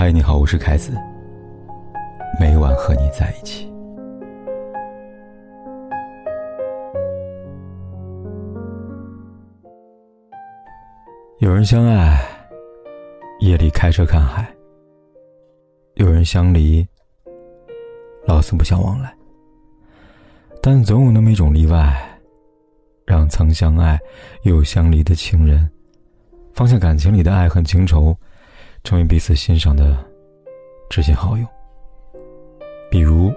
嗨，你好，我是凯子。每晚和你在一起。有人相爱，夜里开车看海；有人相离，老死不相往来。但总有那么一种例外，让曾相爱又相离的情人，放下感情里的爱恨情仇，成为彼此欣赏的知心好友。比如，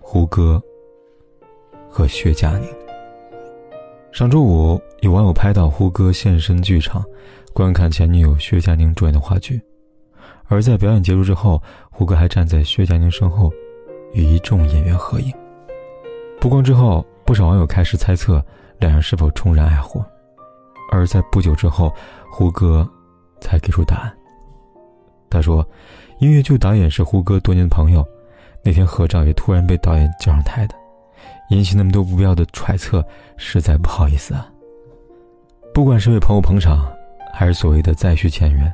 胡歌和薛佳凝。上周五，有网友拍到胡歌现身剧场，观看前女友薛佳凝主演的话剧。而在表演结束之后，胡歌还站在薛佳凝身后，与一众演员合影。曝光之后，不少网友开始猜测两人是否重燃爱火。而在不久之后，胡歌才给出答案。他说：“音乐剧导演是胡歌多年的朋友，那天合照也突然被导演叫上台的。”引起那么多不必要的揣测，实在不好意思啊。不管是为朋友捧场，还是所谓的再续前缘，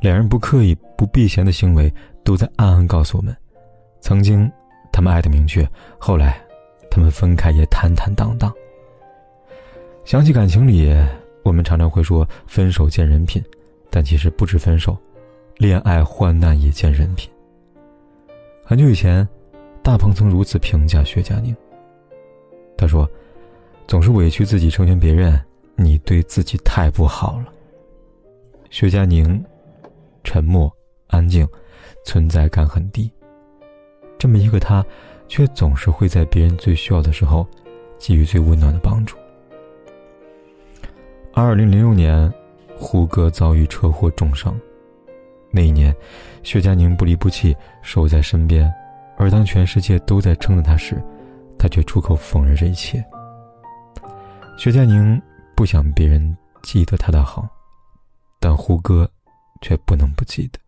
两人不刻意、不避嫌的行为，都在暗暗告诉我们：曾经他们爱的明确，后来他们分开也坦坦荡荡。想起感情里，我们常常会说“分手见人品”，但其实不止分手，恋爱患难也见人品。很久以前，大鹏曾如此评价薛佳凝。他说：“总是委屈自己成全别人，你对自己太不好了。”薛佳凝沉默、安静，存在感很低。这么一个他，却总是会在别人最需要的时候，给予最温暖的帮助。二零零六年，胡歌遭遇车祸重伤，那一年，薛佳凝不离不弃，守在身边，而当全世界都在称赞他时，他却出口否认这一切。薛佳凝不想别人记得他的好，但胡歌却不能不记得。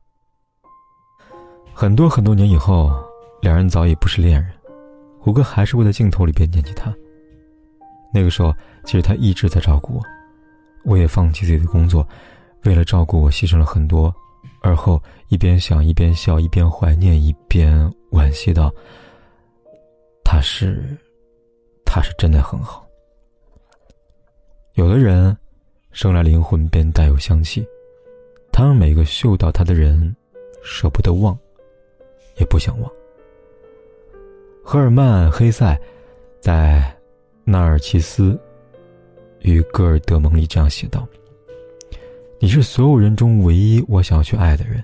很多很多年以后，两人早已不是恋人，胡歌还是会在镜头里边念起他。那个时候，其实他一直在照顾我，我也放弃自己的工作，为了照顾我牺牲了很多。而后一边想一边笑，一边怀念，一边惋惜道。他是，他是真的很好。有的人，生来灵魂便带有香气，他让每个嗅到他的人，舍不得忘，也不想忘。赫尔曼·黑塞，在《纳尔奇斯与戈尔德蒙》里这样写道：“你是所有人中唯一我想要去爱的人，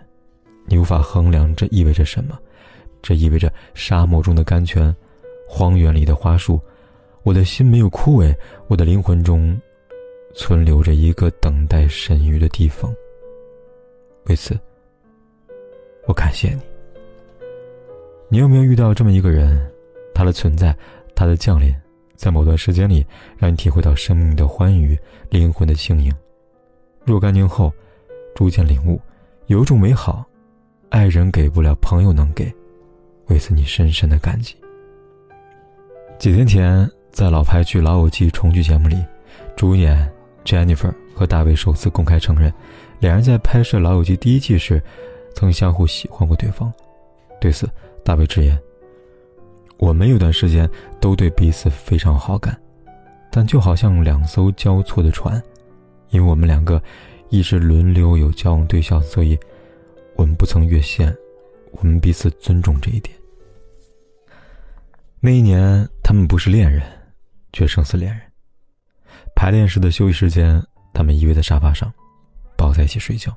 你无法衡量这意味着什么，这意味着沙漠中的甘泉。”荒原里的花束，我的心没有枯萎，我的灵魂中存留着一个等待神谕的地方。为此，我感谢你。你有没有遇到这么一个人？他的存在，他的降临，在某段时间里，让你体会到生命的欢愉，灵魂的轻盈。若干年后，逐渐领悟，有一种美好，爱人给不了，朋友能给。为此，你深深的感激。几天前，在老牌剧《老友记》重聚节目里，主演 Jennifer 和大卫首次公开承认，两人在拍摄《老友记》第一季时，曾相互喜欢过对方。对此，大卫直言：“我们有段时间都对彼此非常好感，但就好像两艘交错的船，因为我们两个一直轮流有交往对象，所以我们不曾越线，我们彼此尊重这一点。”那一年，他们不是恋人，却胜似恋人。排练时的休息时间，他们依偎在沙发上，抱在一起睡觉。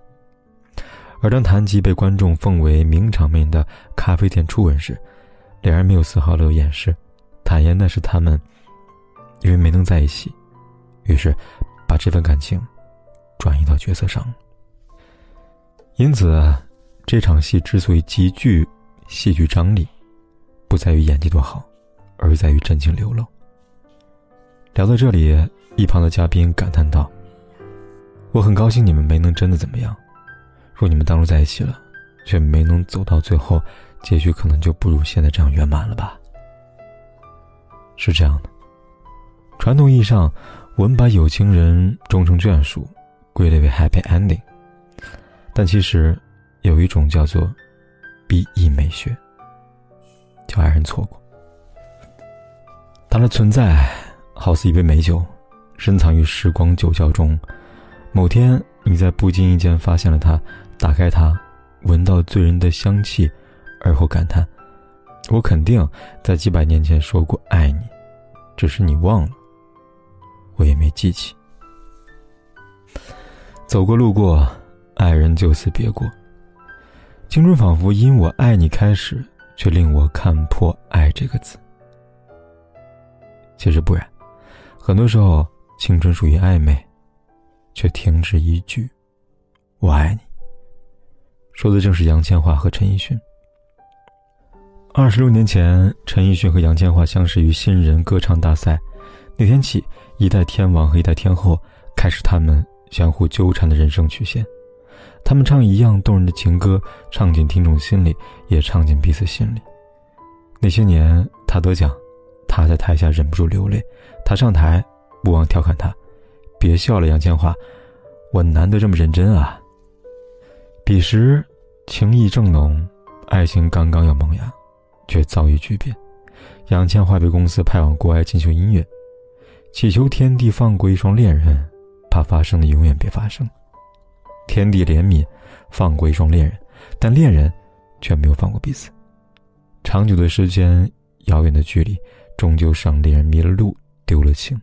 而当谈及被观众奉为名场面的咖啡店初吻时，两人没有丝毫的掩饰，坦言那是他们因为没能在一起，于是这份感情转移到角色上。因此，这场戏之所以极具戏剧张力，不在于演技多好。而在于真情流露。聊到这里，一旁的嘉宾感叹道：“我很高兴你们没能真的怎么样。若你们当初在一起了，却没能走到最后，结局可能就不如现在这样圆满了吧？”是这样的。传统意义上，我们把有情人终成眷属归类为 happy ending，但其实，有一种叫做“逼意美学”，叫爱人错过。他的存在好似一杯美酒，深藏于时光酒窖中。某天，你在不经意间发现了它，打开它，闻到醉人的香气，而后感叹：“我肯定在几百年前说过爱你，只是你忘了，我也没记起。”走过路过，爱人就此别过。青春仿佛因我爱你开始，却令我看破“爱”这个字。其实不然，很多时候青春属于暧昧，却停止一句“我爱你”。说的正是杨千嬅和陈奕迅。二十六年前，陈奕迅和杨千嬅相识于新人歌唱大赛，那天起，一代天王和一代天后开始他们相互纠缠的人生曲线。他们唱一样动人的情歌，唱进听众心里，也唱进彼此心里。那些年，他得奖，他在台下忍不住流泪；他上台，不忘调侃他：“别笑了，杨千嬅，我难得这么认真啊。”彼时，情意正浓，爱情刚刚要萌芽，却遭遇巨变。杨千嬅被公司派往国外进修音乐，祈求天地放过一双恋人，怕发生的永远别发生。天地怜悯，放过一双恋人，但恋人却没有放过彼此。长久的时间，遥远的距离，终究让恋人迷了路，丢了情。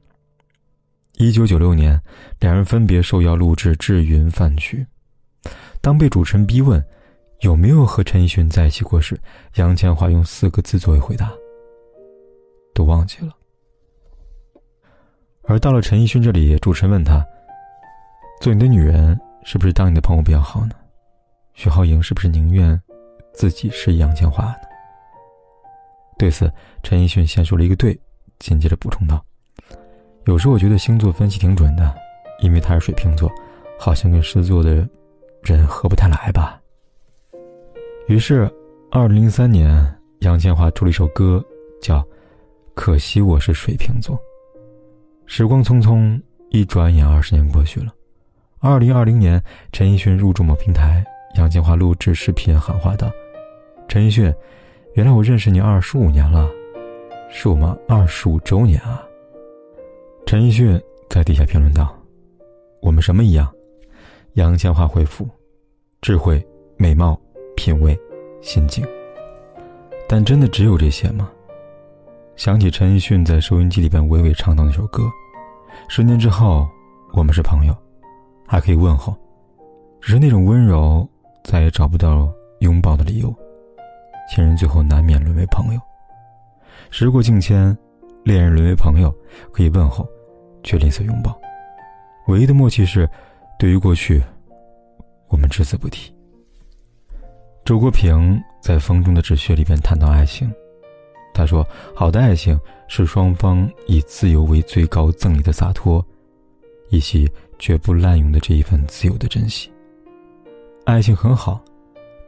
一九九六年，两人分别受邀录制《智云饭局》。当被主持人逼问有没有和陈奕迅在一起过时，杨千嬅用四个字作为回答：“都忘记了。”而到了陈奕迅这里，主持人问他：“做你的女人？”是不是当你的朋友比较好呢？徐浩莹是不是宁愿自己是杨千嬅呢？对此，陈奕迅先说了一个对，紧接着补充道：“有时候我觉得星座分析挺准的，因为他是水瓶座，好像跟狮子座的人合不太来吧。”于是，二零零三年，杨千嬅出了一首歌，叫《可惜我是水瓶座》。时光匆匆，一转眼二十年过去了。二零二零年，陈奕迅入驻某平台，杨千嬅录制视频喊话道：“陈奕迅，原来我认识你二十五年了，是我们二十五周年啊。”陈奕迅在底下评论道：“我们什么一样？”杨千嬅回复：“智慧、美貌、品味、心境。”但真的只有这些吗？想起陈奕迅在收音机里边娓娓唱到那首歌：“十年之后，我们是朋友。”还可以问候，只是那种温柔再也找不到拥抱的理由。亲人最后难免沦为朋友。时过境迁，恋人沦为朋友，可以问候，却吝啬拥抱。唯一的默契是，对于过去，我们只字不提。周国平在《风中的纸屑》里边谈到爱情，他说：“好的爱情是双方以自由为最高赠礼的洒脱，以及。”绝不滥用的这一份自由的珍惜。爱情很好，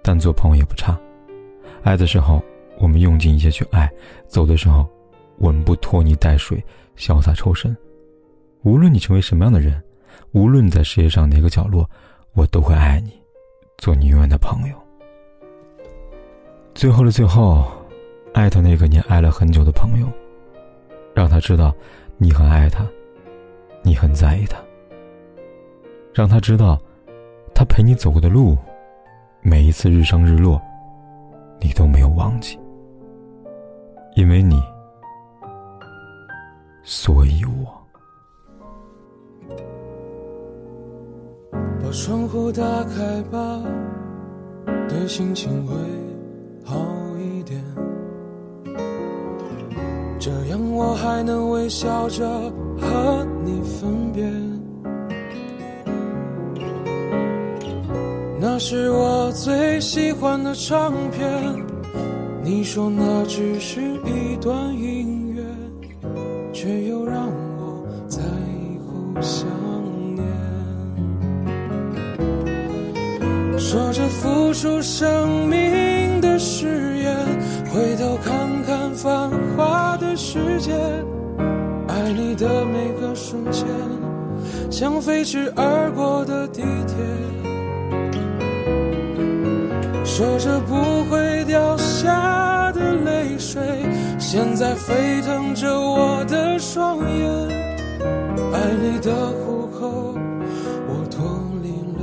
但做朋友也不差。爱的时候，我们用尽一切去爱；走的时候，我们不拖泥带水，潇洒抽身。无论你成为什么样的人，无论在世界上哪个角落，我都会爱你，做你永远的朋友。最后的最后，艾特那个你爱了很久的朋友，让他知道你很爱他，你很在意他。让他知道，他陪你走过的路，每一次日升日落，你都没有忘记。因为你，所以我。把窗户打开吧，对心情会好这样我还能微笑着和你分别。那是我最喜欢的唱片，你说那只是一段音乐，却又让我在以后想念。说着付出生命的誓言，回头看看繁世界，爱你的每个瞬间，像飞驰而过的地铁。说着不会掉下的泪水，现在沸腾着我的双眼。爱你的虎口，我脱离了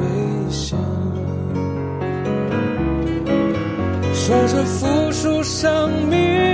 危险。说着付出生命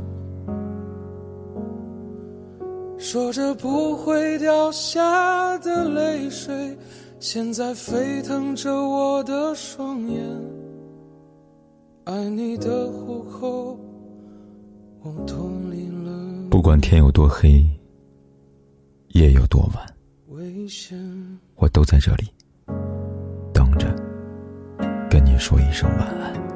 说着不会掉下的泪水。现在沸腾着我的双眼，爱你的虎口，我脱离了。不管天有多黑，夜有多晚，危险，我都在这里等着，跟你说一声晚安。